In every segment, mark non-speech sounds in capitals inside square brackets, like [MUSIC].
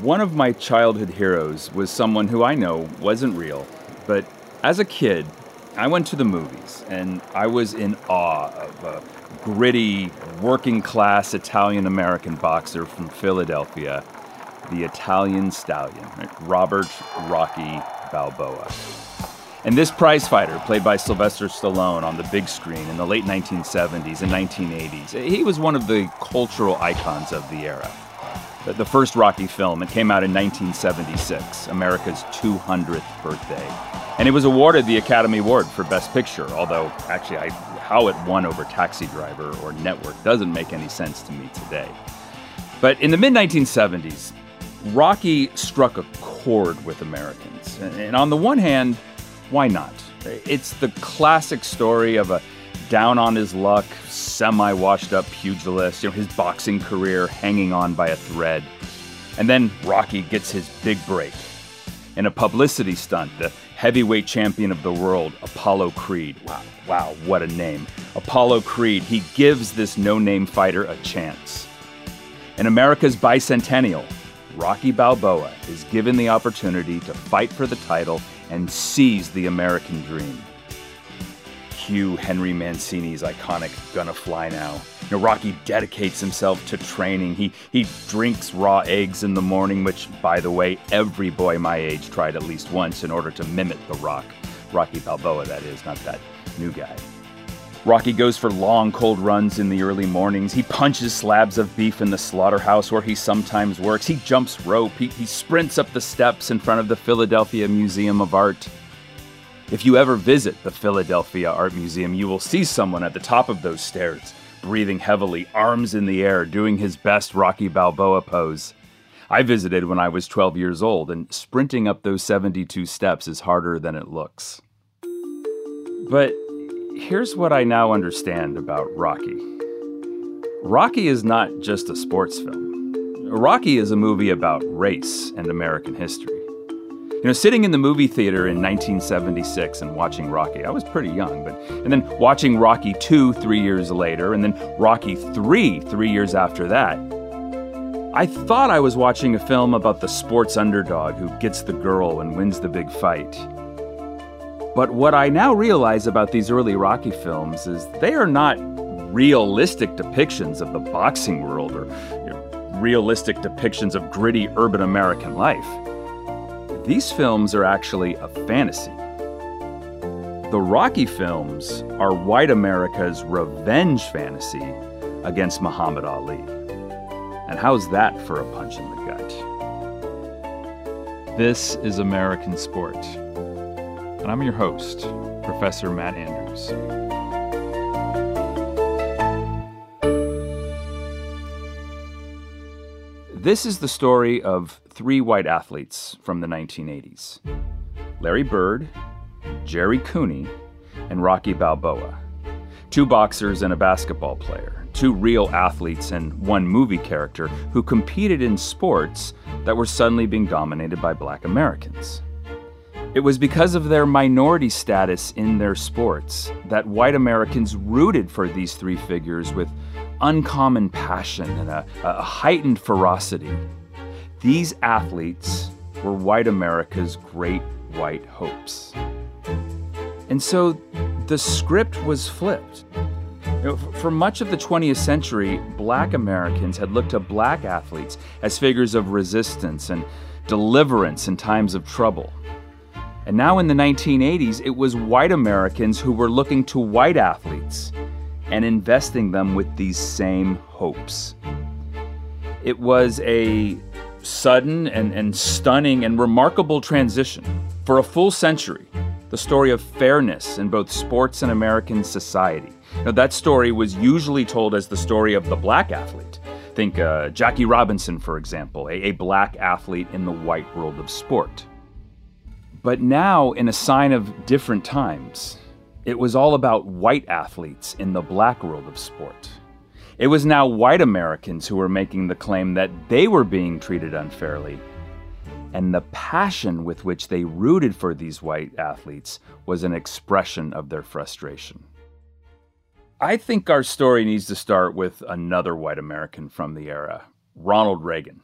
One of my childhood heroes was someone who I know wasn't real, but as a kid, I went to the movies and I was in awe of a gritty, working class Italian American boxer from Philadelphia, the Italian Stallion, Robert Rocky Balboa. And this prize fighter, played by Sylvester Stallone on the big screen in the late 1970s and 1980s, he was one of the cultural icons of the era the first Rocky film. It came out in 1976, America's 200th birthday. And it was awarded the Academy Award for Best Picture, although actually I, how it won over Taxi Driver or Network doesn't make any sense to me today. But in the mid 1970s, Rocky struck a chord with Americans. And on the one hand, why not? It's the classic story of a down on his luck, semi washed up pugilist, you know, his boxing career hanging on by a thread. And then Rocky gets his big break. In a publicity stunt, the heavyweight champion of the world, Apollo Creed. Wow, wow, what a name. Apollo Creed, he gives this no name fighter a chance. In America's bicentennial, Rocky Balboa is given the opportunity to fight for the title and seize the American dream cue Henry Mancini's iconic Gonna Fly Now. You know, Rocky dedicates himself to training. He, he drinks raw eggs in the morning, which, by the way, every boy my age tried at least once in order to mimic The Rock. Rocky Balboa, that is, not that new guy. Rocky goes for long, cold runs in the early mornings. He punches slabs of beef in the slaughterhouse where he sometimes works. He jumps rope. He, he sprints up the steps in front of the Philadelphia Museum of Art. If you ever visit the Philadelphia Art Museum, you will see someone at the top of those stairs, breathing heavily, arms in the air, doing his best Rocky Balboa pose. I visited when I was 12 years old, and sprinting up those 72 steps is harder than it looks. But here's what I now understand about Rocky Rocky is not just a sports film, Rocky is a movie about race and American history. You know, sitting in the movie theater in 1976 and watching Rocky, I was pretty young, but and then watching Rocky 2 3 years later and then Rocky 3 3 years after that, I thought I was watching a film about the sports underdog who gets the girl and wins the big fight. But what I now realize about these early Rocky films is they are not realistic depictions of the boxing world or you know, realistic depictions of gritty urban American life. These films are actually a fantasy. The Rocky films are white America's revenge fantasy against Muhammad Ali. And how's that for a punch in the gut? This is American Sport. And I'm your host, Professor Matt Andrews. This is the story of three white athletes from the 1980s Larry Bird, Gerry Cooney, and Rocky Balboa. Two boxers and a basketball player, two real athletes and one movie character who competed in sports that were suddenly being dominated by black Americans. It was because of their minority status in their sports that white Americans rooted for these three figures with uncommon passion and a, a heightened ferocity. These athletes were white America's great white hopes. And so the script was flipped. You know, for much of the 20th century, black Americans had looked to black athletes as figures of resistance and deliverance in times of trouble. And now in the 1980s, it was white Americans who were looking to white athletes and investing them with these same hopes. It was a sudden and, and stunning and remarkable transition. For a full century, the story of fairness in both sports and American society. Now, that story was usually told as the story of the black athlete. Think uh, Jackie Robinson, for example, a, a black athlete in the white world of sport. But now, in a sign of different times, it was all about white athletes in the black world of sport. It was now white Americans who were making the claim that they were being treated unfairly. And the passion with which they rooted for these white athletes was an expression of their frustration. I think our story needs to start with another white American from the era, Ronald Reagan.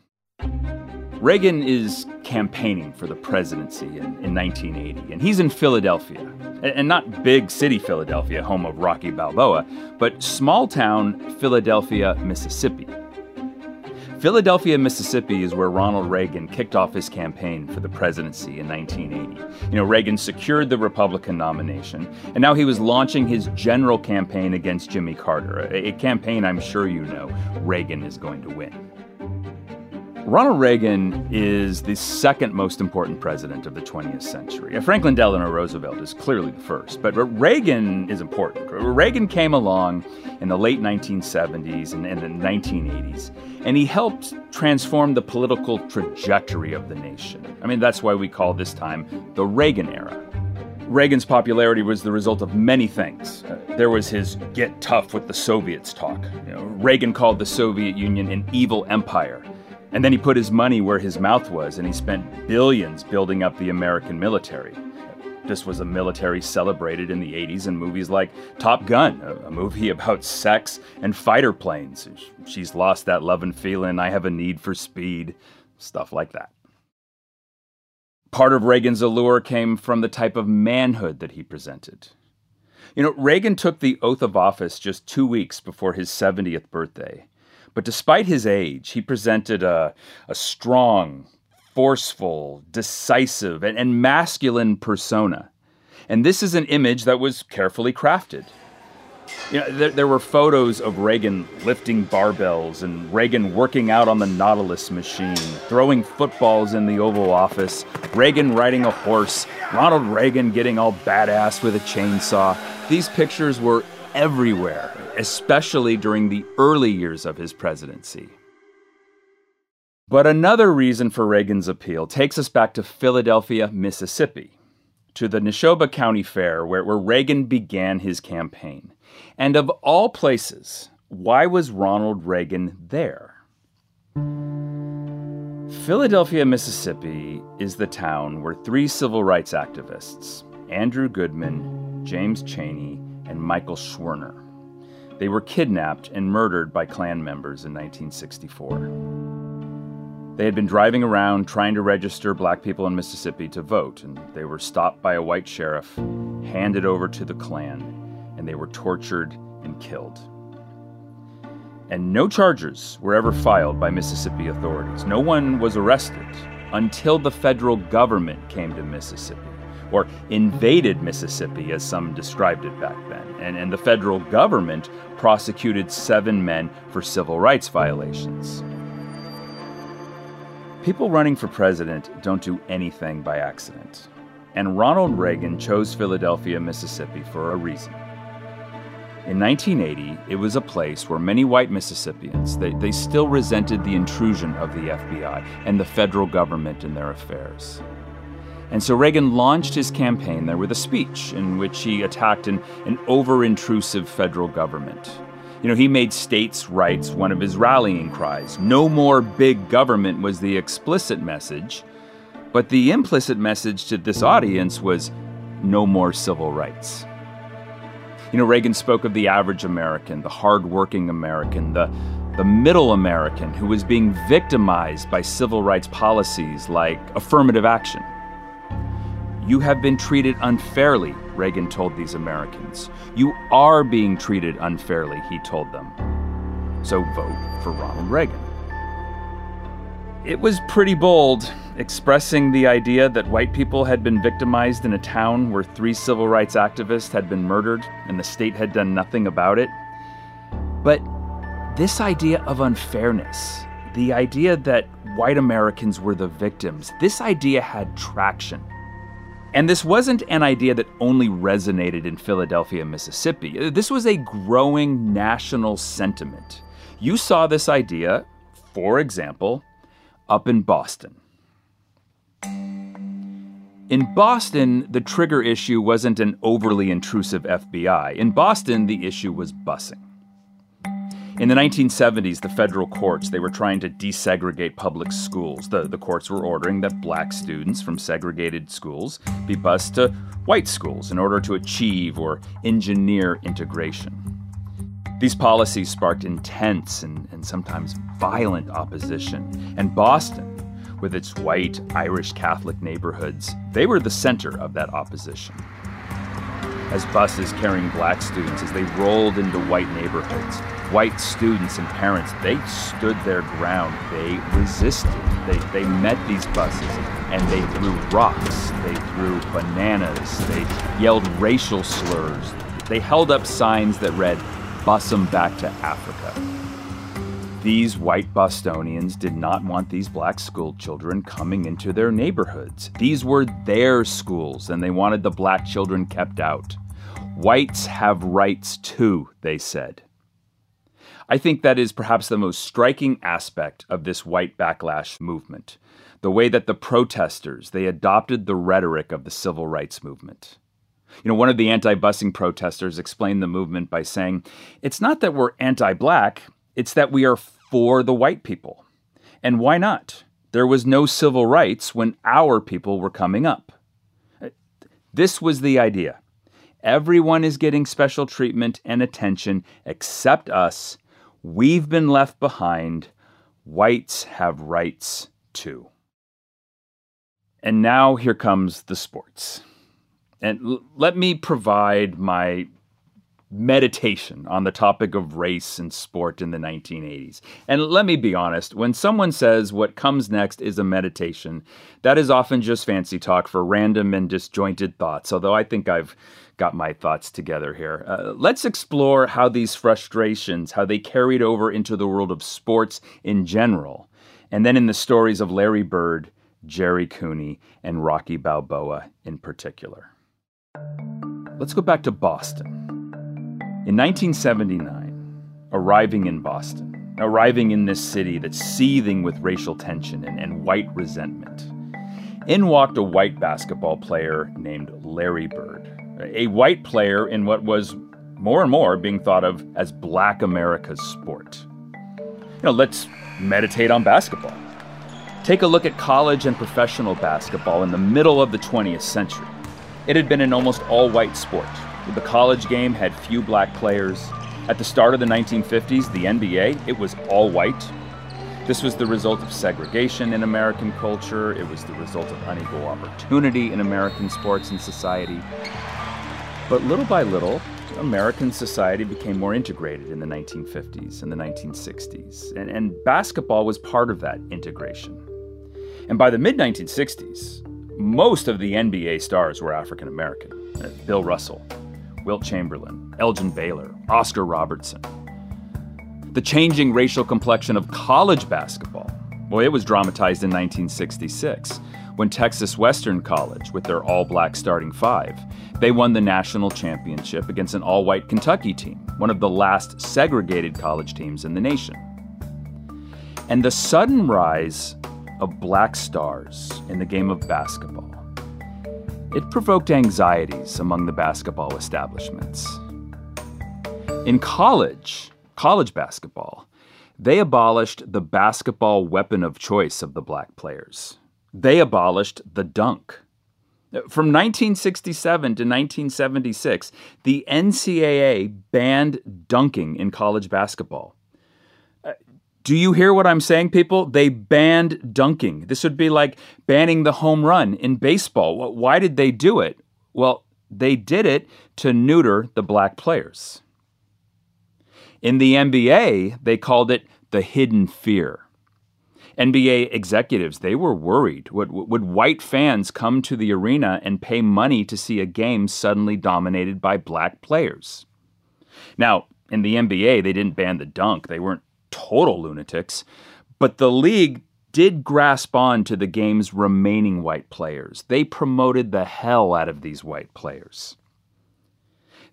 Reagan is campaigning for the presidency in, in 1980, and he's in Philadelphia. And, and not big city Philadelphia, home of Rocky Balboa, but small town Philadelphia, Mississippi. Philadelphia, Mississippi is where Ronald Reagan kicked off his campaign for the presidency in 1980. You know, Reagan secured the Republican nomination, and now he was launching his general campaign against Jimmy Carter, a, a campaign I'm sure you know Reagan is going to win. Ronald Reagan is the second most important president of the 20th century. Franklin Delano Roosevelt is clearly the first, but Reagan is important. Reagan came along in the late 1970s and, and the 1980s, and he helped transform the political trajectory of the nation. I mean, that's why we call this time the Reagan era. Reagan's popularity was the result of many things. Uh, there was his get tough with the Soviets talk. You know, Reagan called the Soviet Union an evil empire. And then he put his money where his mouth was, and he spent billions building up the American military. This was a military celebrated in the 80s in movies like Top Gun, a, movie [LAUGHS] about sex and fighter planes. She's lost that love and feeling, I have a need for speed, stuff like that. Part of Reagan's allure came from the type of manhood that he presented. You know, Reagan took the oath of office just two weeks before his 70th birthday. But despite his age, he presented a, a strong, forceful, decisive, and, and masculine persona. And this is an image that was carefully crafted. You know, there, there, were photos of Reagan lifting barbells and Reagan working out on the Nautilus machine, throwing footballs in the Oval Office, Reagan riding a horse, Ronald Reagan getting all badass with a chainsaw. These pictures were everywhere, especially during the early years of his presidency. But another reason for Reagan's appeal takes us back to Philadelphia, Mississippi, to the Neshoba County Fair, where, where Reagan began his campaign. And of all places, why was Ronald Reagan there? Philadelphia, Mississippi is the town where three civil rights activists, Andrew Goodman, James Chaney, and Michael Schwerner. They were kidnapped and murdered by Klan members in 1964. They had been driving around trying to register black people in Mississippi to vote, and they were stopped by a white sheriff, handed over to the Klan, and they were tortured and killed. And no charges were ever filed by Mississippi authorities. No one was arrested until the federal government came to Mississippi or invaded Mississippi, as some described it back then. And, and the federal government prosecuted seven men for civil rights violations. People running for president don't do anything by accident. And Ronald Reagan chose Philadelphia, Mississippi for a reason. In 1980, it was a place where many white Mississippians, they, they still resented the intrusion of the FBI and the federal government in their affairs. And so Reagan launched his campaign there with a speech in which he attacked an, an over intrusive federal government. You know, he made states' rights one of his rallying cries. No more big government was the explicit message, but the implicit message to this audience was no more civil rights. You know, Reagan spoke of the average American, the hardworking American, the, the middle American who was being victimized by civil rights policies like affirmative action you have been treated unfairly, Reagan told these Americans. You are being treated unfairly, he told them. So vote for Ronald Reagan. It was pretty bold, expressing the idea that white people had been victimized in a town where three civil rights activists had been murdered and the state had done nothing about it. But this idea of unfairness, the idea that white Americans were the victims, this idea had traction. And this wasn't an idea that only resonated in Philadelphia, Mississippi. This was a growing national sentiment. You saw this idea, for example, up in Boston. In Boston, the trigger issue wasn't an overly intrusive FBI. In Boston, the issue was busing. In the 1970s, the federal courts, they were trying to desegregate public schools. The, the courts were ordering that black students from segregated schools be bused to white schools in order to achieve or engineer integration. These policies sparked intense and, and sometimes violent opposition, and Boston with its white Irish Catholic neighborhoods, they were the center of that opposition. As buses carrying black students, as they rolled into white neighborhoods, white students and parents, they stood their ground. They resisted. They, they met these buses and they threw rocks. They threw bananas. They yelled racial slurs. They held up signs that read, Bus 'em back to Africa. These white Bostonians did not want these black school children coming into their neighborhoods. These were their schools, and they wanted the black children kept out. Whites have rights too, they said. I think that is perhaps the most striking aspect of this white backlash movement the way that the protesters they adopted the rhetoric of the civil rights movement you know one of the anti-busing protesters explained the movement by saying it's not that we're anti-black it's that we are for the white people and why not there was no civil rights when our people were coming up uh, this was the idea everyone is getting special treatment and attention except us We've been left behind. Whites have rights too. And now here comes the sports. And l- let me provide my meditation on the topic of race and sport in the 1980s. And let me be honest, when someone says what comes next is a meditation, that is often just fancy talk for random and disjointed thoughts, although I think I've got my thoughts together here. Uh, let's explore how these frustrations, how they carried over into the world of sports in general, and then in the stories of Larry Bird, Gerry Cooney, and Rocky Balboa in particular. Let's go back to Boston. In 1979, arriving in Boston, arriving in this city that's seething with racial tension and, and white resentment, in walked a white basketball player named Larry Bird a white player in what was more and more being thought of as black America's sport. You know, let's meditate on basketball. Take a look at college and professional basketball in the middle of the 20th century. It had been an almost all white sport. The college game had few black players. At the start of the 1950s, the NBA, it was all white. This was the result of segregation in American culture. It was the result of unequal opportunity in American sports and society. But little by little, American society became more integrated in the 1950s and the 1960s, and, and basketball was part of that integration. And by the mid 1960s, most of the NBA stars were African American uh, Bill Russell, Wilt Chamberlain, Elgin Baylor, Oscar Robertson. The changing racial complexion of college basketball, well, it was dramatized in 1966 when Texas Western College, with their all black starting five, they won the national championship against an all white Kentucky team, one of the last segregated college teams in the nation. And the sudden rise of black stars in the game of basketball, it provoked anxieties among the basketball establishments. In college, college basketball, they abolished the basketball weapon of choice of the black players, they abolished the dunk. From 1967 to 1976, the NCAA banned dunking in college basketball. Do you hear what I'm saying, people? They banned dunking. This would be like banning the home run in baseball. Why did they do it? Well, they did it to neuter the black players. In the NBA, they called it the hidden fear. NBA executives, they were worried. Would, would white fans come to the arena and pay money to see a game suddenly dominated by black players? Now, in the NBA, they didn't ban the dunk, they weren't total lunatics, but the league did grasp on to the game's remaining white players. They promoted the hell out of these white players.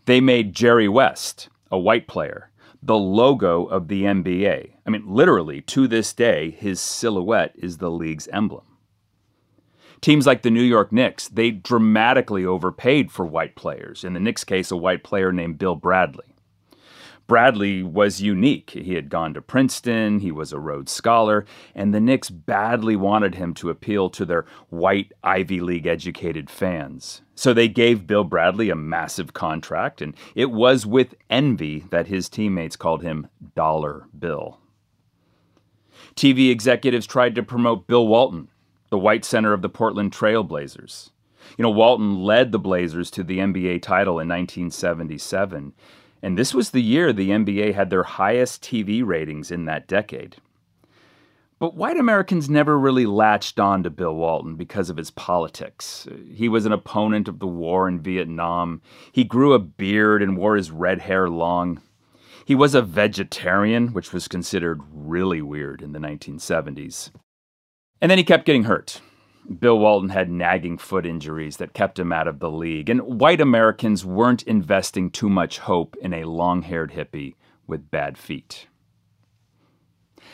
They made Jerry West, a white player, the logo of the NBA. I mean, literally, to this day, his silhouette is the league's emblem. Teams like the New York Knicks, they dramatically overpaid for white players. In the Knicks case, a white player named Bill Bradley. Bradley was unique. He had gone to Princeton, he was a Rhodes Scholar, and the Knicks badly wanted him to appeal to their white Ivy League educated fans. So they gave Bill Bradley a massive contract, and it was with envy that his teammates called him Dollar Bill. TV executives tried to promote Bill Walton, the white center of the Portland Trail Blazers. You know, Walton led the Blazers to the NBA title in 1977, and this was the year the NBA had their highest TV ratings in that decade. But white Americans never really latched on to Bill Walton because of his politics. He was an opponent of the war in Vietnam. He grew a beard and wore his red hair long. He was a vegetarian, which was considered really weird in the 1970s. And then he kept getting hurt. Bill Walton had nagging foot injuries that kept him out of the league, and white Americans weren't investing too much hope in a long haired hippie with bad feet.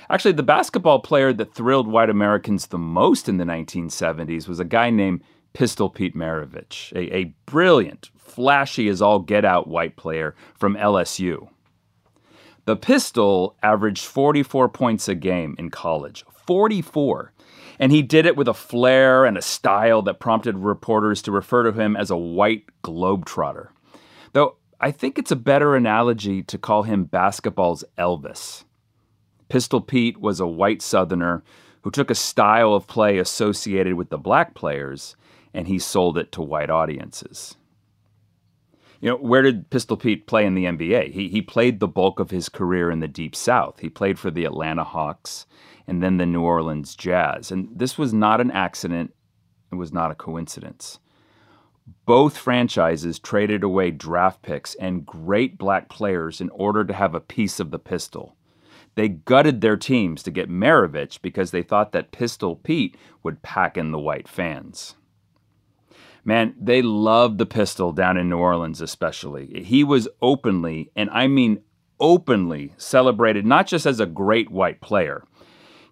Actually, the basketball player that thrilled white Americans the most in the 1970s was a guy named Pistol Pete Maravich, a, a brilliant, flashy as all get out white player from LSU. The Pistol averaged 44 points a game in college. 44. And he did it with a flair and a style that prompted reporters to refer to him as a white globetrotter. Though I think it's a better analogy to call him basketball's Elvis. Pistol Pete was a white Southerner who took a style of play associated with the black players and he sold it to white audiences. You know, where did Pistol Pete play in the NBA? He, he played the bulk of his career in the Deep South. He played for the Atlanta Hawks and then the New Orleans Jazz. And this was not an accident, it was not a coincidence. Both franchises traded away draft picks and great black players in order to have a piece of the pistol. They gutted their teams to get Maravich because they thought that Pistol Pete would pack in the white fans. Man, they loved the pistol down in New Orleans, especially. He was openly, and I mean openly, celebrated not just as a great white player.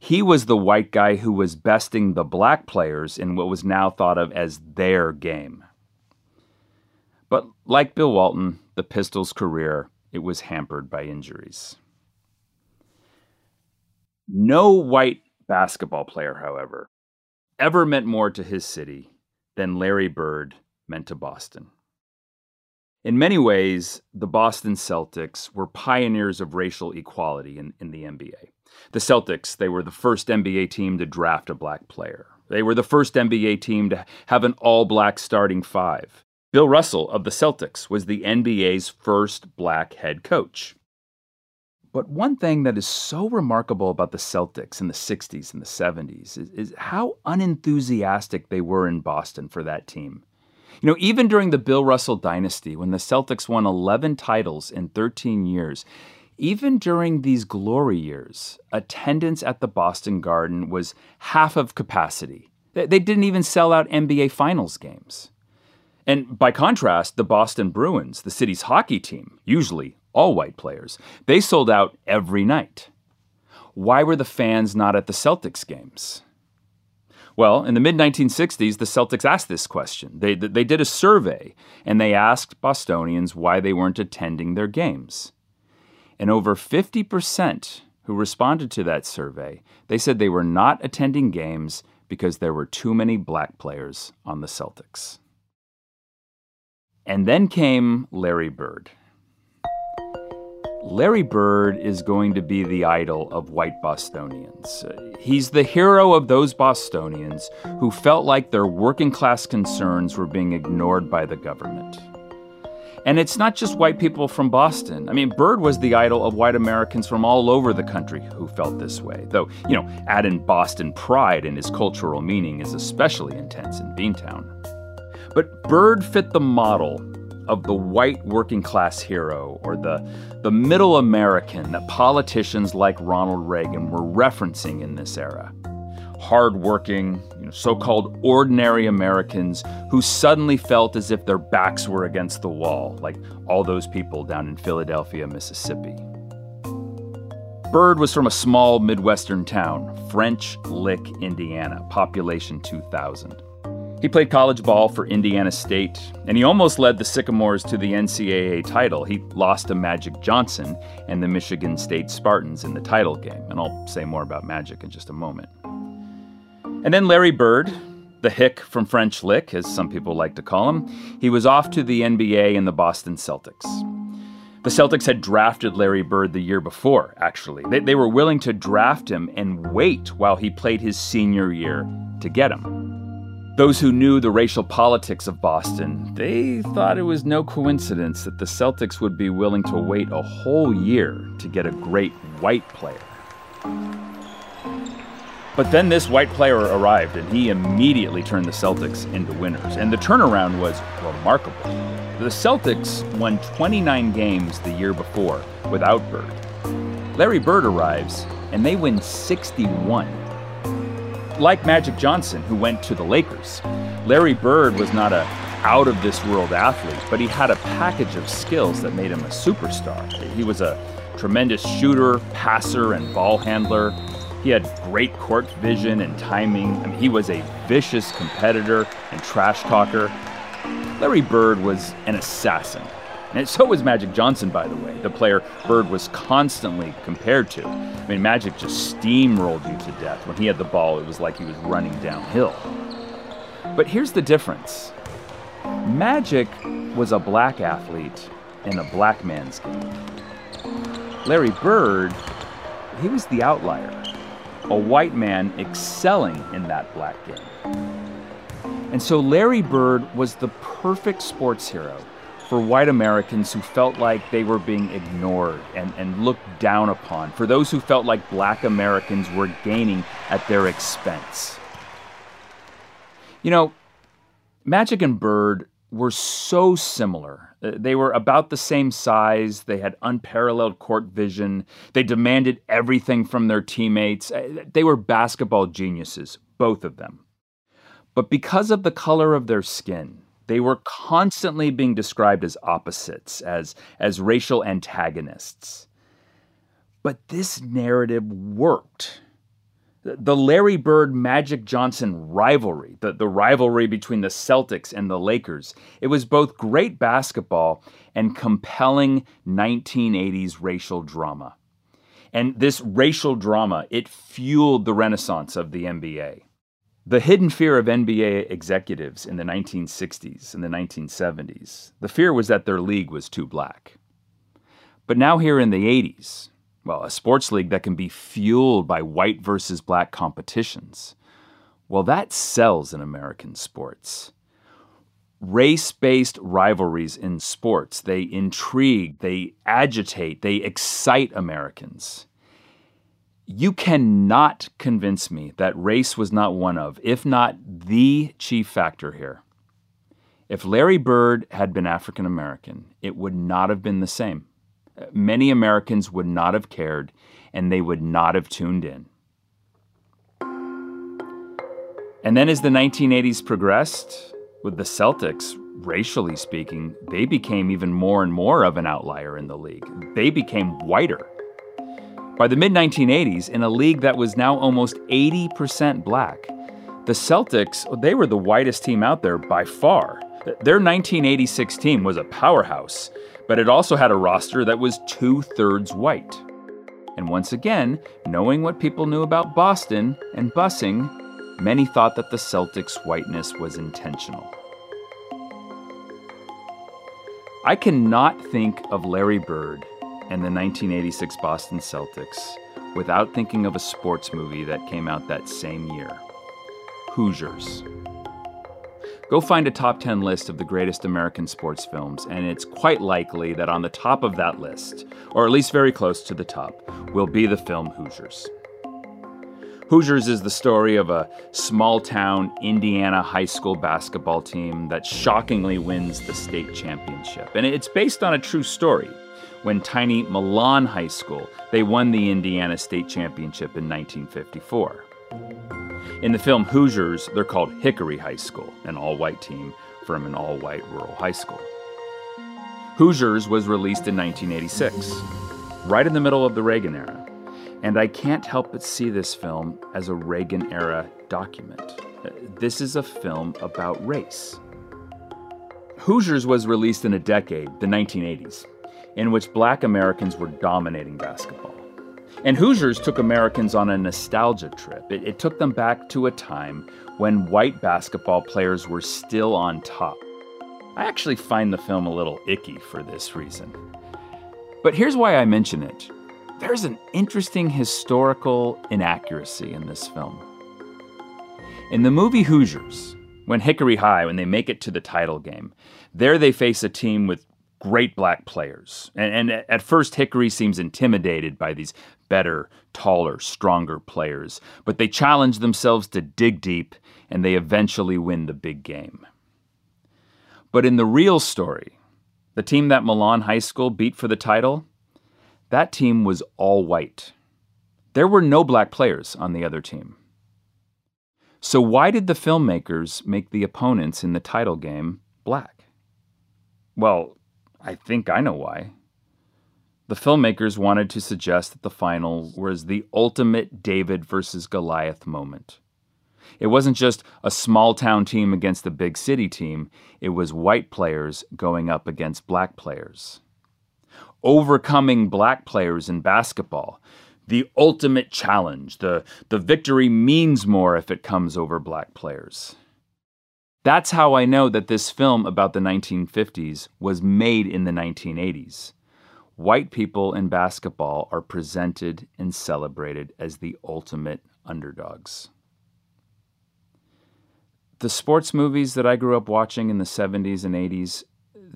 He was the white guy who was besting the black players in what was now thought of as their game. But like Bill Walton, the Pistol's career, it was hampered by injuries. No white basketball player, however, ever meant more to his city than Larry Bird meant to Boston. In many ways, the Boston Celtics were pioneers of racial equality in, in the NBA. The Celtics, they were the first NBA team to draft a black player. They were the first NBA team to have an all black starting five. Bill Russell of the Celtics was the NBA's first black head coach. But one thing that is so remarkable about the Celtics in the 60s and the 70s is, is, how unenthusiastic they were in Boston for that team. You know, even during the Bill Russell dynasty, when the Celtics won 11 titles in 13 years, even during these glory years, attendance at the Boston Garden was half of capacity. They didn't even sell out NBA Finals games. And by contrast, the Boston Bruins, the city's hockey team, usually all white players. They sold out every night. Why were the fans not at the Celtics games? Well, in the mid 1960s, the Celtics asked this question. They, they did a survey and they asked Bostonians why they weren't attending their games. And over 50% who responded to that survey, they said they were not attending games because there were too many black players on the Celtics. And then came Larry Bird. Larry Bird is going to be the idol of white Bostonians. He's the hero of those Bostonians who felt like their working class concerns were being ignored by the government. And it's not just white people from Boston. I mean, Bird was the idol of white Americans from all over the country who felt this way. Though, you know, add in Boston pride and his cultural meaning is especially intense in Beantown. But Bird fit the model of the white working class hero or the, the middle American that politicians like Ronald Reagan were referencing in this era. Hardworking, you know, so called ordinary Americans who suddenly felt as if their backs were against the wall, like all those people down in Philadelphia, Mississippi. Bird was from a small Midwestern town, French Lick, Indiana, population 2,000. He played college ball for Indiana State, and he almost led the Sycamores to the NCAA title. He lost to Magic Johnson and the Michigan State Spartans in the title game, and I'll say more about Magic in just a moment. And then Larry Bird, the hick from French Lick, as some people like to call him, he was off to the NBA and the Boston Celtics. The Celtics had drafted Larry Bird the year before, actually. They, they were willing to draft him and wait while he played his senior year to get him. Those who knew the racial politics of Boston, they thought it was no coincidence that the Celtics would be willing to wait a whole year to get a great white player. But then this white player arrived, and he immediately turned the Celtics into winners. And the turnaround was remarkable. The Celtics won 29 games the year before without Bird. Larry Bird arrives, and they win 61. Like Magic Johnson, who went to the Lakers, Larry Bird was not a out of this world athlete, but he had a package of skills that made him a superstar. He was a tremendous shooter, passer, and ball handler. He had great court vision and timing. I mean, he was a vicious competitor and trash talker. Larry Bird was an assassin. And so was Magic Johnson, by the way, the player Bird was constantly compared to. I mean, Magic just steamrolled you to death. When he had the ball, it was like he was running downhill. But here's the difference Magic was a black athlete in a black man's game. Larry Bird, he was the outlier a white man excelling in that black game. And so Larry Bird was the perfect sports hero for white Americans who felt like they were being ignored and, and looked down upon, for those who felt like black Americans were gaining at their expense. You know, Magic and Bird were so similar uh, they were about the same size. They had unparalleled court vision. They demanded everything from their teammates. Uh, they were basketball geniuses, both of them. But because of the color of their skin, they were constantly being described as opposites, as, as racial antagonists. But this narrative worked the Larry Bird Magic Johnson rivalry, the, the rivalry between the Celtics and the Lakers, it was both great basketball and compelling 1980s racial drama. And this racial drama, it fueled the renaissance of the NBA. The hidden fear of NBA executives in the 1960s and the 1970s, the fear was that their league was too black. But now, here in the 80s, well, a sports league that can be fueled by white versus black competitions. Well, that sells in American sports. Race based rivalries in sports, they intrigue, they agitate, they excite Americans. You cannot convince me that race was not one of, if not the chief factor here. If Larry Bird had been African American, it would not have been the same many Americans would not have cared and they would not have tuned in. And then as the 1980s progressed, with the Celtics, racially speaking, they became even more and more of an outlier in the league. They became whiter. By the mid 1980s, in a league that was now almost 80% black, the Celtics, they were the whitest team out there by far. Their 1986 team was a powerhouse, but it also had a roster that was two thirds white. And once again, knowing what people knew about Boston and busing, many thought that the Celtics' whiteness was intentional. I cannot think of Larry Bird and the 1986 Boston Celtics without thinking of a sports movie that came out that same year Hoosiers. Go find a top 10 list of the greatest American sports films, and it's quite likely that on the top of that list, or at least very close to the top, will be the film Hoosiers. Hoosiers is the story of a small town Indiana high school basketball team that shockingly wins the state championship. And it's based on a true story. When tiny Milan High School, they won the Indiana state championship in 1954. In the film Hoosiers, they're called Hickory High School, an all white team from an all white rural high school. Hoosiers was released in 1986, right in the middle of the Reagan era, and I can't help but see this film as a Reagan era document. This is a film about race. Hoosiers was released in a decade, the 1980s, in which black Americans were dominating basketball. And Hoosiers took Americans on a nostalgia trip. It, it, took them back to a time when white basketball players were still on top. I actually find the film a little icky for this reason. But here's why I mention it there's an interesting historical inaccuracy in this film. In the movie Hoosiers, when Hickory High, when they make it to the title game, there they face a team with great black players. And, and, at first, Hickory seems intimidated by these better, taller, stronger players. But they challenge themselves to dig deep, and they eventually win the big game. But in the real story, the team that Milan High School beat for the title, that team was all white. There were no black players on the other team. So, why did the filmmakers make the opponents in the title game black? Well, I think I know why. The filmmakers wanted to suggest that the final was the ultimate David versus Goliath moment. It wasn't just a small town team against the big city team, it was white players going up against black players. Overcoming black players in basketball, the ultimate challenge. The, the victory means more if it comes over black players. That's how I know that this film about the 1950s was made in the 1980s. White people in basketball are presented and celebrated as the ultimate underdogs. The sports movies that I grew up watching in the 70s and 80s,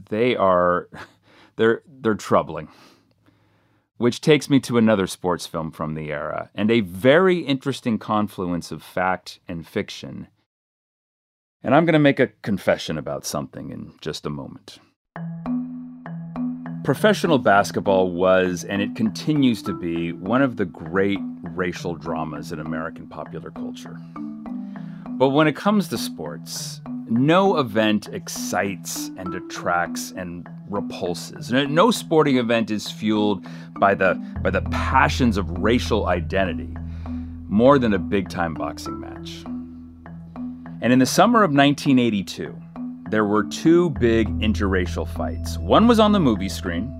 they are [LAUGHS] they're they're troubling. Which takes me to another sports film from the era, and a very interesting confluence of fact and fiction. And I'm going to make a confession about something in just a moment. Professional basketball was, and it continues to be, one of the great racial dramas in American popular culture. But when it comes to sports, no event excites and attracts and repulses. No sporting event is fueled by the, by the passions of racial identity more than a big time boxing match. And in the summer of 1982, there were two big interracial fights. One was on the movie screen,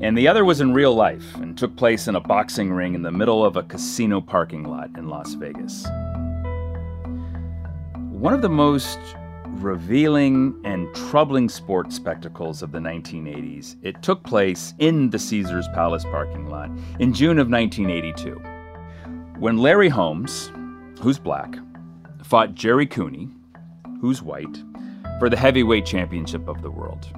and the other was in real life and took place in a boxing ring in the middle of a casino parking lot in Las Vegas. One of the most revealing and troubling sports spectacles of the 1980s. It took place in the Caesars Palace parking lot in June of 1982 when Larry Holmes, who's black, fought Gerry Cooney, who's white, for the heavyweight championship of the world.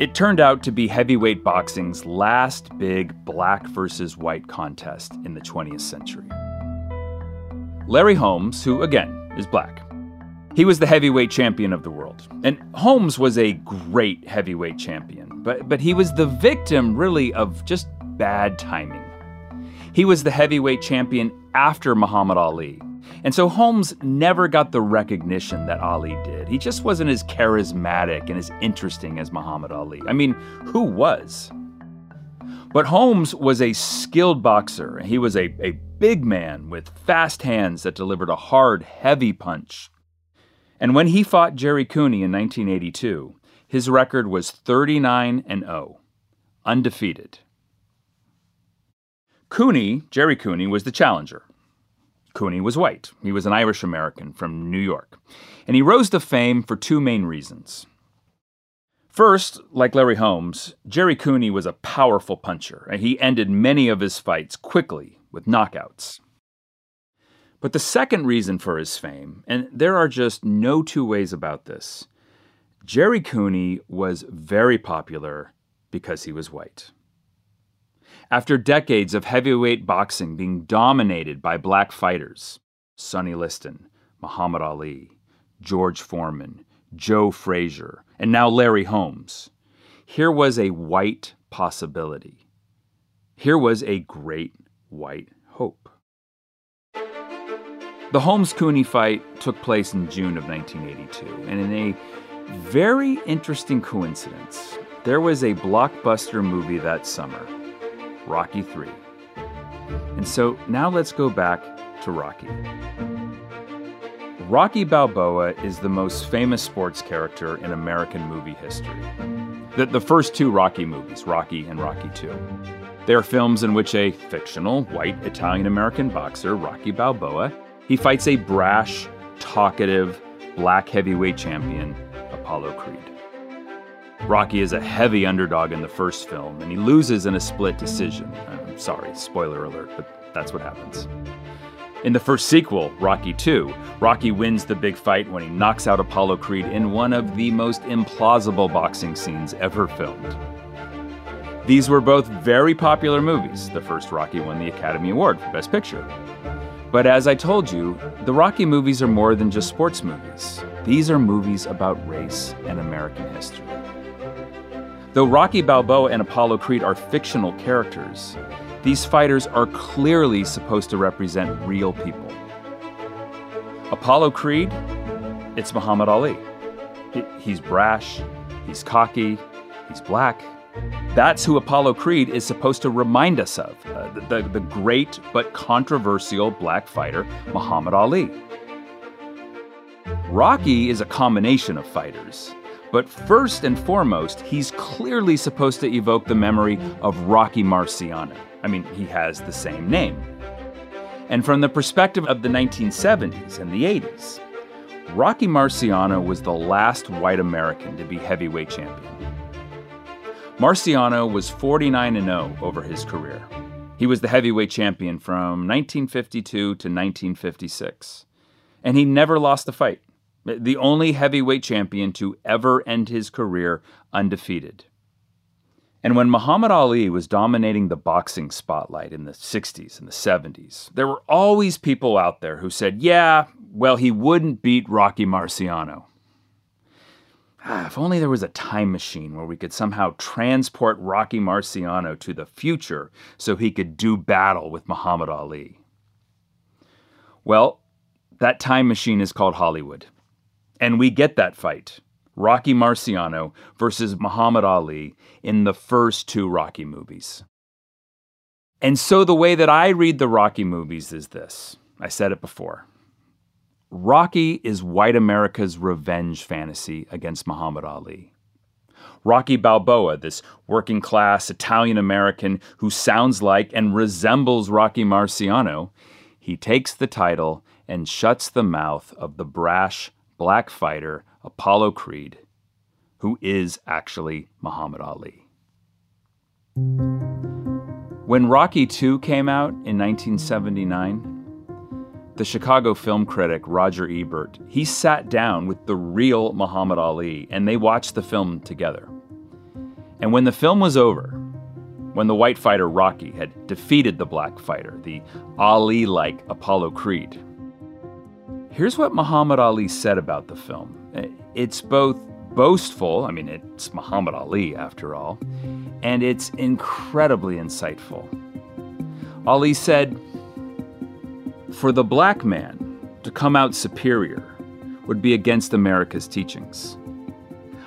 It turned out to be heavyweight boxing's last big black versus white contest in the 20th century. Larry Holmes, who again is black, he was the heavyweight champion of the world. And Holmes was a great heavyweight champion, but, but he was the victim, really, of just bad timing. He was the heavyweight champion after Muhammad Ali. And so Holmes never got the recognition that Ali did. He just wasn't as charismatic and as interesting as Muhammad Ali. I mean, who was? But Holmes was a skilled boxer. He was a, a big man with fast hands that delivered a hard, heavy punch. And when he fought Gerry Cooney in 1982, his record was 39 and 0, undefeated. Cooney, Gerry Cooney, was the challenger. Cooney was white. He was an Irish American from New York. And he rose to fame for two main reasons. First, like Larry Holmes, Gerry Cooney was a powerful puncher, and he ended many of his fights quickly with knockouts. But the second reason for his fame, and there are just no two ways about this, Gerry Cooney was very popular because he was white. After decades of heavyweight boxing being dominated by black fighters, Sonny Liston, Muhammad Ali, George Foreman, Joe Frazier, and now Larry Holmes, here was a white possibility. Here was a great white hope. The Holmes Cooney fight took place in June of 1982, and in a very interesting coincidence, there was a blockbuster movie that summer, Rocky 3. And so now let's go back to Rocky. Rocky Balboa is the most famous sports character in American movie history. The, the first two Rocky movies, Rocky and Rocky II. They are films in which a fictional white Italian American boxer, Rocky Balboa, he fights a brash, talkative, black heavyweight champion, Apollo Creed. Rocky is a heavy underdog in the first film, and he loses in a split decision. I'm sorry, spoiler alert, but that's what happens. In the first sequel, Rocky II, Rocky wins the big fight when he knocks out Apollo Creed in one of the most implausible boxing scenes ever filmed. These were both very popular movies. The first Rocky won the Academy Award for Best Picture. But as I told you, the Rocky movies are more than just sports movies. These are movies about race and American history. Though Rocky Balboa and Apollo Creed are fictional characters, these fighters are clearly supposed to represent real people. Apollo Creed, it's Muhammad Ali. he's brash, he's cocky, he's black. That's who Apollo Creed is supposed to remind us of uh, the, the, the great but controversial black fighter, Muhammad Ali. Rocky is a combination of fighters, but first and foremost, he's clearly supposed to evoke the memory of Rocky Marciano. I mean, he has the same name. And from the perspective of the 1970s and the 80s, Rocky Marciano was the last white American to be heavyweight champion. Marciano was 49 0 over his career. He was the heavyweight champion from 1952 to 1956. And he never lost a fight. The only heavyweight champion to ever end his career undefeated. And when Muhammad Ali was dominating the boxing spotlight in the 60s and the 70s, there were always people out there who said, yeah, well, he wouldn't beat Rocky Marciano. Ah, if only there was a time machine where we could somehow transport Rocky Marciano to the future so he could do battle with Muhammad Ali. Well, that time machine is called Hollywood. And we get that fight Rocky Marciano versus Muhammad Ali in the first two Rocky movies. And so the way that I read the Rocky movies is this I said it before. Rocky is white America's revenge fantasy against Muhammad Ali. Rocky Balboa, this working class Italian American who sounds like and resembles Rocky Marciano, he takes the title and shuts the mouth of the brash black fighter Apollo Creed, who is actually Muhammad Ali. When Rocky II came out in 1979, the Chicago film critic Roger Ebert, he sat down with the real Muhammad Ali and they watched the film together. And when the film was over, when the white fighter Rocky had defeated the black fighter, the Ali like Apollo Creed, here's what Muhammad Ali said about the film. It's both boastful, I mean, it's Muhammad Ali after all, and it's incredibly insightful. Ali said, For the black man to come out superior would be against America's teachings.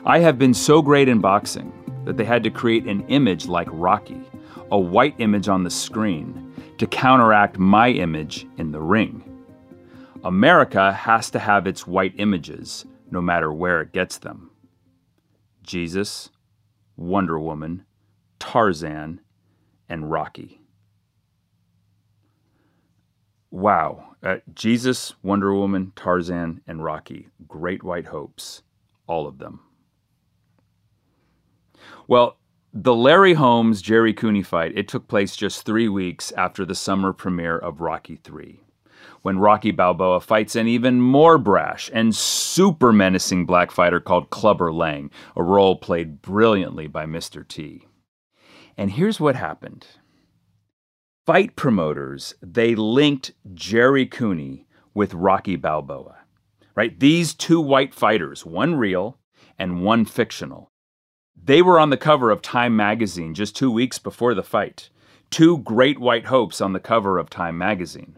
I have been so great in boxing that they had to create an image like Rocky, a white image on the screen, to counteract my image in the ring. America has to have its white images no matter where it gets them. Jesus, Wonder Woman, Tarzan, and Rocky. Wow. Uh, Jesus, Wonder Woman, Tarzan, and Rocky. Great white hopes. All of them. Well, the Larry Holmes Gerry Cooney fight, it took place just three weeks after the summer premiere of Rocky 3 when Rocky Balboa fights an even more brash and super menacing black fighter called Clubber Lang, a role played brilliantly by Mr. T. And here's what happened. Fight promoters, they linked Gerry Cooney with Rocky Balboa. Right? These two white fighters, one real and one fictional. They were on the cover of Time magazine just 2 weeks before the fight. Two great white hopes on the cover of Time magazine.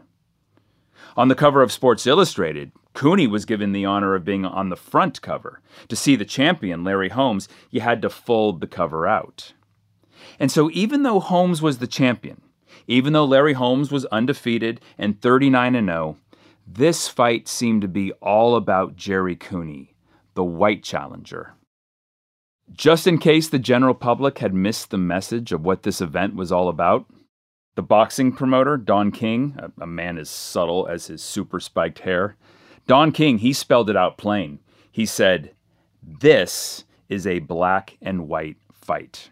On the cover of Sports Illustrated, Cooney was given the honor of being on the front cover. To see the champion, Larry Holmes, you had to fold the cover out. And so, even though Holmes was the champion, even though Larry Holmes was undefeated and 39 0, this fight seemed to be all about Gerry Cooney, the white challenger. Just in case the general public had missed the message of what this event was all about, the boxing promoter, Don King, a, a man as subtle as his super spiked hair, Don King, he spelled it out plain. He said, This is a black and white fight.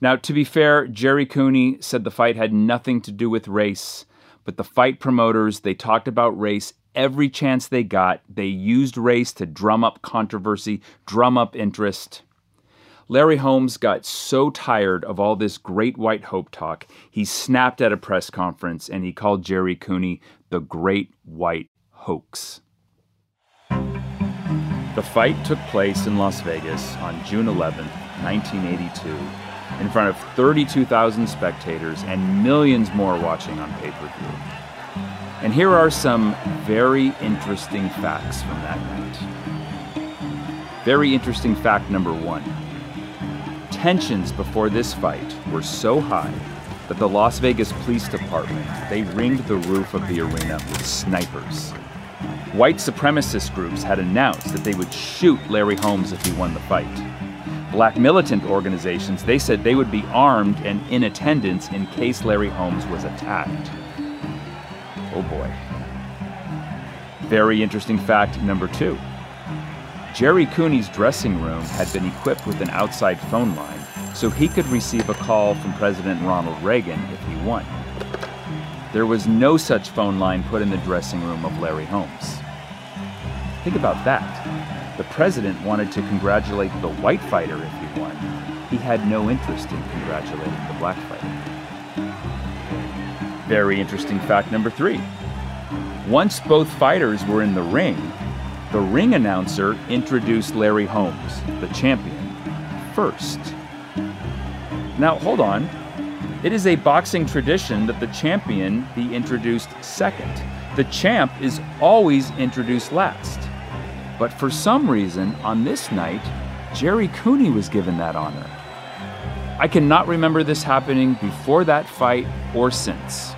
Now, to be fair, Gerry Cooney said the fight had nothing to do with race, but the fight promoters, they talked about race every chance they got. They used race to drum up controversy, drum up interest. Larry Holmes got so tired of all this great white hope talk, he snapped at a press conference and he called Gerry Cooney the Great White Hoax. The fight took place in Las Vegas on June 11, 1982 in front of 32,000 spectators and millions more watching on pay per view. And here are some very interesting facts from that night. Very interesting fact number one tensions before this fight were so high that the Las Vegas Police Department they ringed the roof of the arena with snipers. White supremacist groups had announced that they would shoot Larry Holmes if he won the fight black militant organizations, they said they would be armed and in attendance in case Larry Holmes was attacked. Oh boy. Very interesting fact number two Gerry Cooney's dressing room had been equipped with an outside phone line so he could receive a call from President Ronald Reagan if he won. There was no such phone line put in the dressing room of Larry Holmes. Think about that. The president wanted to congratulate the white fighter if he won. He had no interest in congratulating the black fighter. Very interesting fact number three. Once both fighters were in the ring, the ring announcer introduced Larry Holmes, the champion, first. Now, hold on. It is a boxing tradition that the champion be introduced second. The champ is always introduced last. But for some reason, on this night, Gerry Cooney was given that honor. I cannot remember this happening before that fight or since.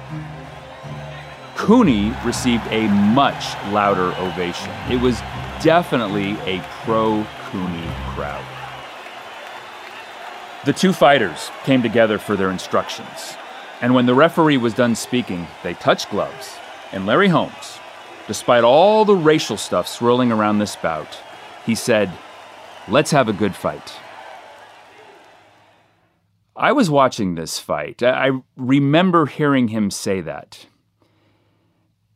Cooney received a much louder ovation. It was definitely a pro Cooney crowd. The two fighters came together for their instructions, and when the referee was done speaking, they touched gloves, and Larry Holmes, Despite all the racial stuff swirling around this bout, he said, Let's have a good fight. I was watching this fight. I remember hearing him say that.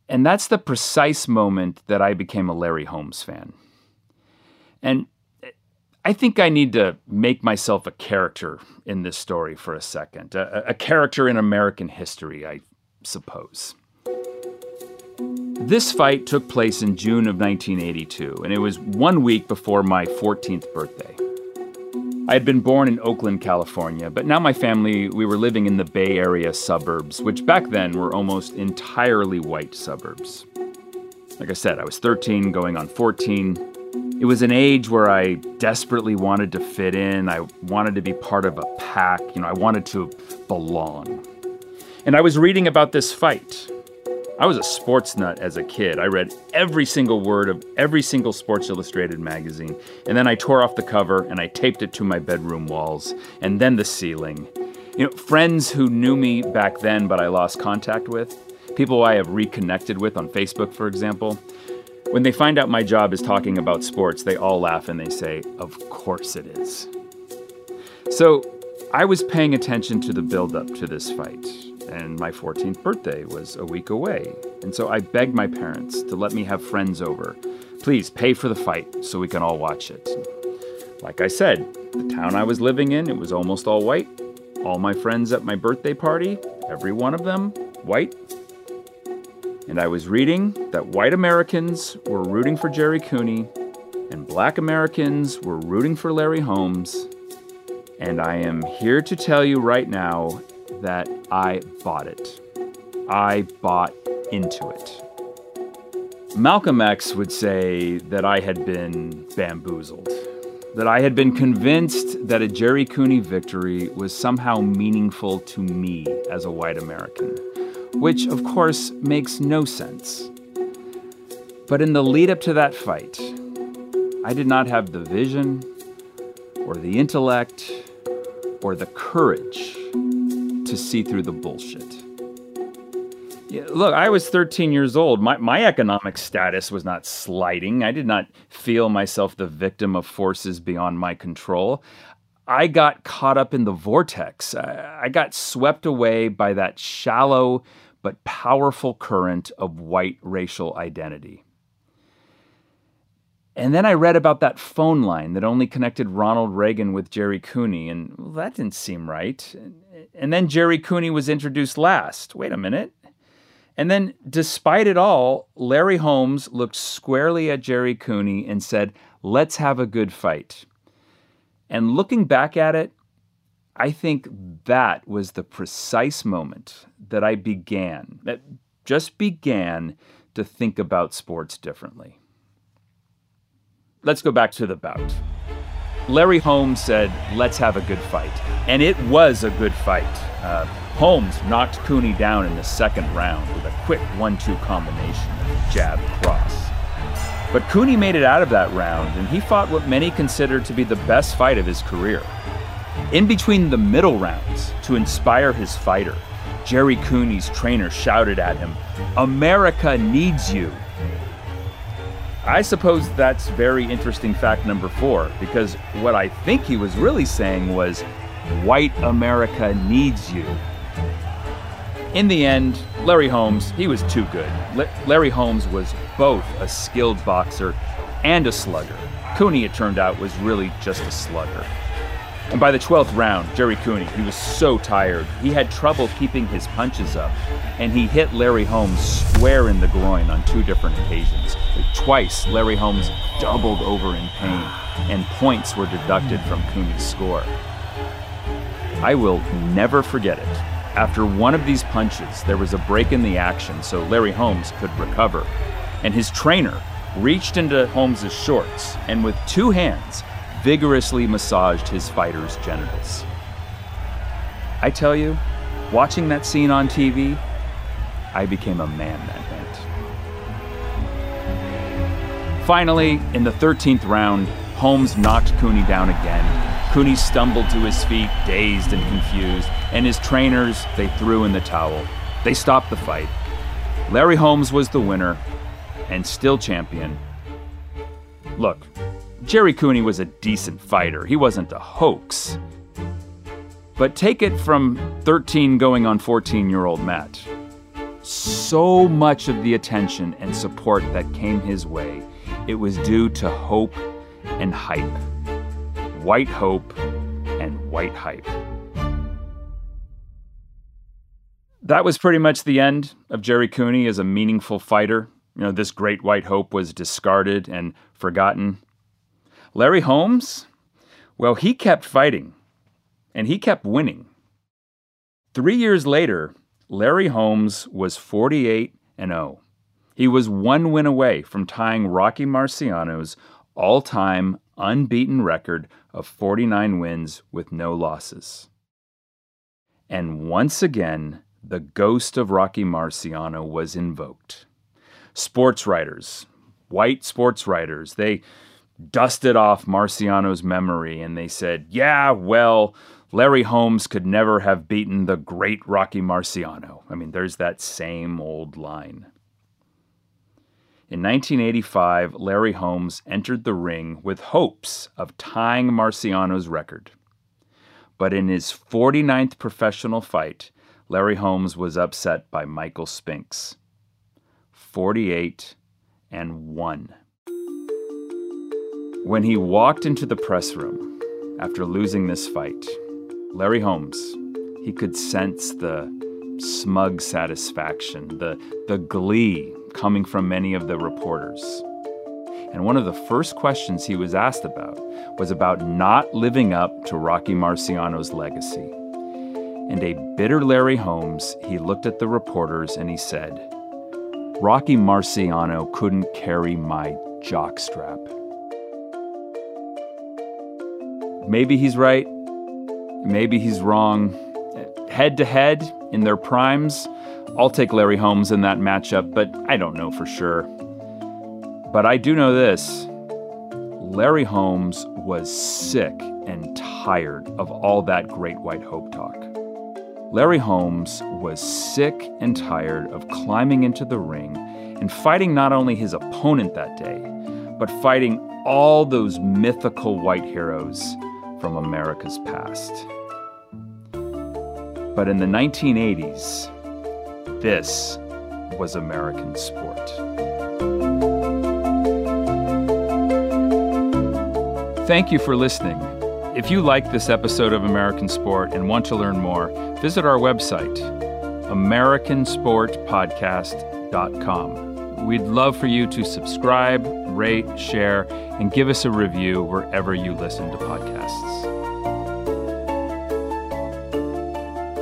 And that's the precise moment that I became a Larry Holmes fan. And I think I need to make myself a character in this story for a second, a, a character in American history, I suppose. This fight took place in June of 1982, and it was one week before my 14th birthday. I had been born in Oakland, California, but now my family, we were living in the Bay Area suburbs, which back then were almost entirely white suburbs. Like I said, I was 13, going on 14. It was an age where I desperately wanted to fit in. I wanted to be part of a pack. You know, I wanted to belong. And I was reading about this fight, I was a sports nut as a kid. I read every single word of every single Sports Illustrated magazine, and then I tore off the cover and I taped it to my bedroom walls and then the ceiling. You know, friends who knew me back then but I lost contact with, people I have reconnected with on Facebook, for example, when they find out my job is talking about sports, they all laugh and they say, Of course it is. So I was paying attention to the buildup to this fight and my 14th birthday was a week away. And so I begged my parents to let me have friends over. Please pay for the fight so we can all watch it. Like I said, the town I was living in, it was almost all white. All my friends at my birthday party, every one of them, white. And I was reading that white Americans were rooting for Gerry Cooney and black Americans were rooting for Larry Holmes. And I am here to tell you right now that I bought it. I bought into it. Malcolm X would say that I had been bamboozled, that I had been convinced that a Gerry Cooney victory was somehow meaningful to me as a white American, which of course makes no sense. But in the lead up to that fight, I did not have the vision or the intellect or the courage to see through the bullshit. Look, I was 13 years old. My, my economic status was not sliding. I did not feel myself the victim of forces beyond my control. I got caught up in the vortex. I got swept away by that shallow but powerful current of white racial identity. And then I read about that phone line that only connected Ronald Reagan with Gerry Cooney, and well, that didn't seem right. And then Gerry Cooney was introduced last. Wait a minute. And then, despite it all, Larry Holmes looked squarely at Gerry Cooney and said, Let's have a good fight. And looking back at it, I think that was the precise moment that I began, that just began to think about sports differently. Let's go back to the bout. Larry Holmes said, Let's have a good fight. And it was a good fight. Uh, Holmes knocked Cooney down in the second round with a quick one two combination of jab cross. But Cooney made it out of that round, and he fought what many consider to be the best fight of his career. In between the middle rounds, to inspire his fighter, Gerry Cooney's trainer shouted at him, America needs you. I suppose that's very interesting fact number four, because what I think he was really saying was, White America needs you. In the end, Larry Holmes, he was too good. Larry Holmes was both a skilled boxer and a slugger. Cooney, it turned out, was really just a slugger. And by the 12th round, Gerry Cooney, he was so tired. He had trouble keeping his punches up, and he hit Larry Holmes square in the groin on two different occasions. Twice, Larry Holmes doubled over in pain, and points were deducted from Cooney's score. I will never forget it. After one of these punches, there was a break in the action so Larry Holmes could recover. And his trainer reached into Holmes's shorts and with two hands vigorously massaged his fighter's genitals. I tell you, watching that scene on TV, I became a man that night. Finally, in the 13th round, Holmes knocked Cooney down again Cooney stumbled to his feet, dazed and confused, and his trainers, they threw in the towel. They stopped the fight. Larry Holmes was the winner and still champion. Look, Gerry Cooney was a decent fighter. He wasn't a hoax. But take it from 13 going on 14 year old Matt. So much of the attention and support that came his way, it was due to hope and hype white hope and white hype. That was pretty much the end of Gerry Cooney as a meaningful fighter. You know, this great white hope was discarded and forgotten. Larry Holmes, well, he kept fighting and he kept winning. Three years later, Larry Holmes was 48 and 0. He was one win away from tying Rocky Marciano's all time unbeaten record of 49 wins with no losses. And once again, the ghost of Rocky Marciano was invoked. Sports writers, white sports writers, they dusted off Marciano's memory and they said, yeah, well, Larry Holmes could never have beaten the great Rocky Marciano. I mean, there's that same old line. In 1985, Larry Holmes entered the ring with hopes of tying Marciano's record. But in his 49th professional fight, Larry Holmes was upset by Michael Spinks. 48 and 1. When he walked into the press room after losing this fight, Larry Holmes, he could sense the smug satisfaction, the, the glee coming from many of the reporters. And one of the first questions he was asked about was about not living up to Rocky Marciano's legacy. And a bitter Larry Holmes, he looked at the reporters and he said, Rocky Marciano couldn't carry my jockstrap. Maybe he's right, maybe he's wrong. Head to head in their primes, I'll take Larry Holmes in that matchup, but I don't know for sure. But I do know this Larry Holmes was sick and tired of all that great white hope talk. Larry Holmes was sick and tired of climbing into the ring and fighting not only his opponent that day, but fighting all those mythical white heroes from America's past. But in the 1980s, this was American sport. Thank you for listening. If you like this episode of American Sport and want to learn more, visit our website, AmericanSportPodcast.com. We'd love for you to subscribe, rate, share, and give us a review wherever you listen to podcasts.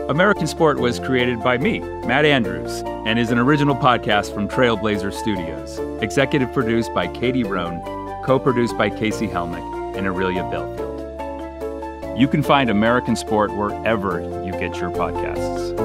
American Sport was created by me, Matt Andrews, and is an original podcast from Trailblazer Studios. Executive produced by Katie Roan, co produced by Casey Helmick and Aurelia Belfield. You can find American Sport wherever you get your podcasts.